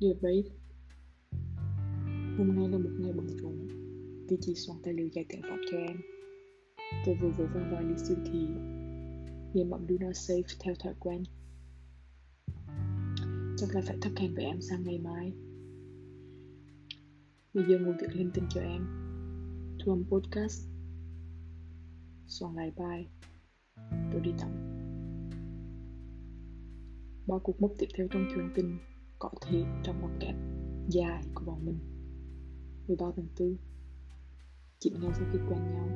Elevate Hôm nay là một ngày bận rộn. Vì chị soạn tài liệu dạy tiếng Pháp cho em. Tôi vừa vừa văng vài đi siêu thị Nhìn bấm Do Not safe theo thói quen. Chắc là phải thực hành với em sang ngày mai. Bây giờ ngồi việc lên tin cho em. Thu âm podcast. Soạn lại bài. Tôi đi tắm. Ba cuộc mốc tiếp theo trong chuyện tình có thể trong một cách dài của bọn mình. 13 tháng 4 chị ngày sau khi quen nhau.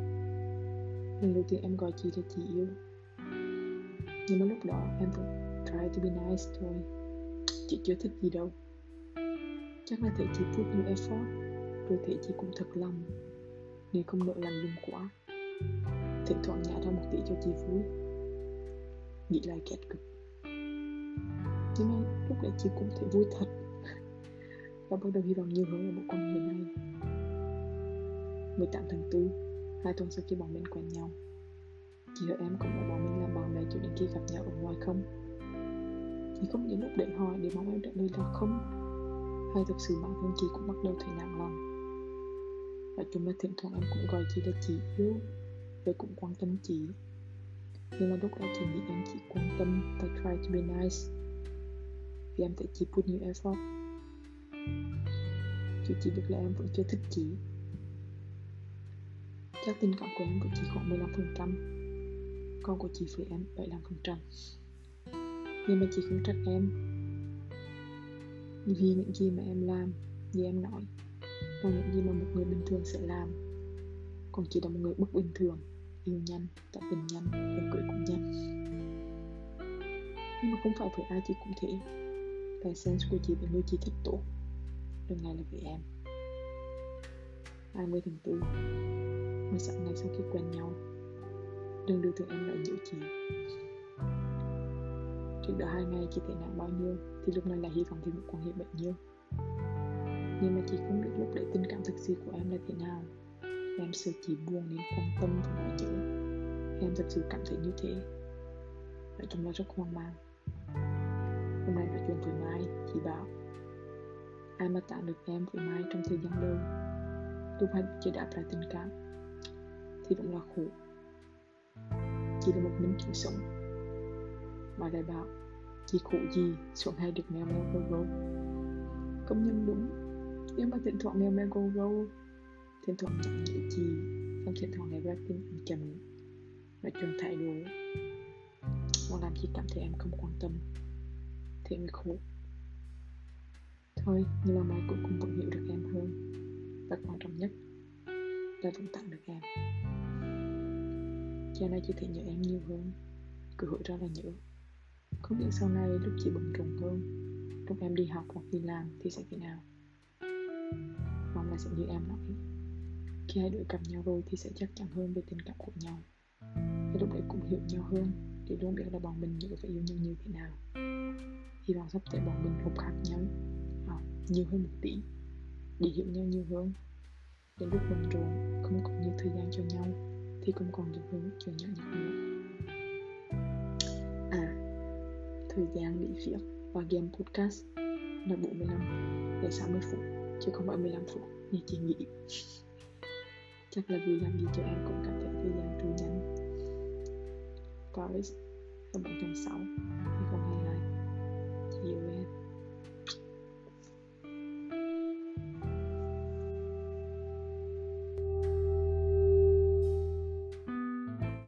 Lần đầu tiên em gọi chị là chị yêu. Nhưng mà lúc đó em vẫn try to be nice thôi. Chị chưa thích gì đâu. Chắc là thấy chị put in effort, Rồi thấy chị cũng thật lòng. Nên không nỡ làm lung quá. Thỉnh thoảng nhả ra một tí cho chị vui. Nghĩ lại kẹt cực lúc đấy chị cũng thấy vui thật. Và bắt đầu hy vọng nhiều hơn ở một quan hệ này 18 tháng 4 hai tuần sau khi bọn mình quen nhau, chị và em cũng muốn bọn mình làm bạn bè cho đến khi gặp nhau ở ngoài không? Chị không những lúc để hỏi để mong em trả lời là không. Hay thực sự bản thân chị cũng bắt đầu thấy nặng lòng. Và chúng là thỉnh thoảng em cũng gọi chị là chị yêu và cũng quan tâm chị. Nhưng mà lúc đó chị nghĩ em chỉ quan tâm và try to be nice vì em thấy chị put nhiều effort Chứ chị biết là em vẫn chưa thích chị. Chắc tình cảm của em của chị khoảng 15% Còn của chị với em 75% Nhưng mà chị không trách em. Vì những gì mà em làm Như em nói Là những gì mà một người bình thường sẽ làm. Còn chị là một người bất bình thường Yêu nhanh, tỏ tình nhanh, và cưới cũng nhanh. Nhưng mà không phải với ai chị cũng thế tài sense của chị về người chị thích tốt Đừng ngày là vì em. 20 tháng 4 16 ngày sau khi quen nhau, Đừng đưa từ em lại giữ chị Trước đó hai ngày chị tệ nặng bao nhiêu, Thì lúc này là hy vọng thêm một quan hệ bệnh nhiêu. Nhưng mà chị không biết lúc đấy tình cảm thực sự của em là thế nào. Em sợ chị buồn nên quan tâm và nói chữ Em thật sự cảm thấy như thế. Nói chung là rất hoang mang. Hôm nay nói chuyện với Mai, chị bảo. Ai mà tặng được em với Mai trong thời gian đầu? Lúc hai chưa đáp lại tình cảm Thì cũng là khổ. Chỉ là một mình chịu sống. Mai lại bảo Chị khổ gì, xuống hay được mèo mèo gâu gâu? Công nhân đúng Nhưng mà thỉnh thoảng mèo mèo gâu gâu Thỉnh thoảng chẳng nghĩ chị Không thỉnh thoảng lại rapping chậm Nói chuyện thái độ. Mà làm chị cảm thấy em không quan tâm thì mới khổ. Thôi, nhưng mà mai cũng cùng vẫn hiểu được em hơn. Và quan trọng nhất là vẫn tặng được em. Cho nên chị thể nhớ em nhiều hơn, cứ hội ra là nhớ. Không biết sau này lúc chị bận rộn hơn, lúc em đi học hoặc đi làm thì sẽ thế nào? Mong là sẽ như em nói khi hai đứa gặp nhau rồi thì sẽ chắc chắn hơn về tình cảm của nhau. Và lúc đấy cũng hiểu nhau hơn để luôn biết là bọn mình nhớ phải yêu nhau như thế nào hy vọng sắp tới bọn mình học khác nhau. Học nhiều hơn một tí. Để hiểu nhau nhiều hơn. Để lúc bận rộn, không còn nhiều thời gian cho nhau, thì cũng còn nhiều hơn chuyện nhỏ nhặt nữa à thời gian để viết và game podcast là 45 đến 60 phút, chứ không phải 15 phút như chị nghĩ. Chắc là vì làm gì cho em cũng cảm thấy thời gian trôi nhanh. Paris vào 7 tháng 6 2022 chiều em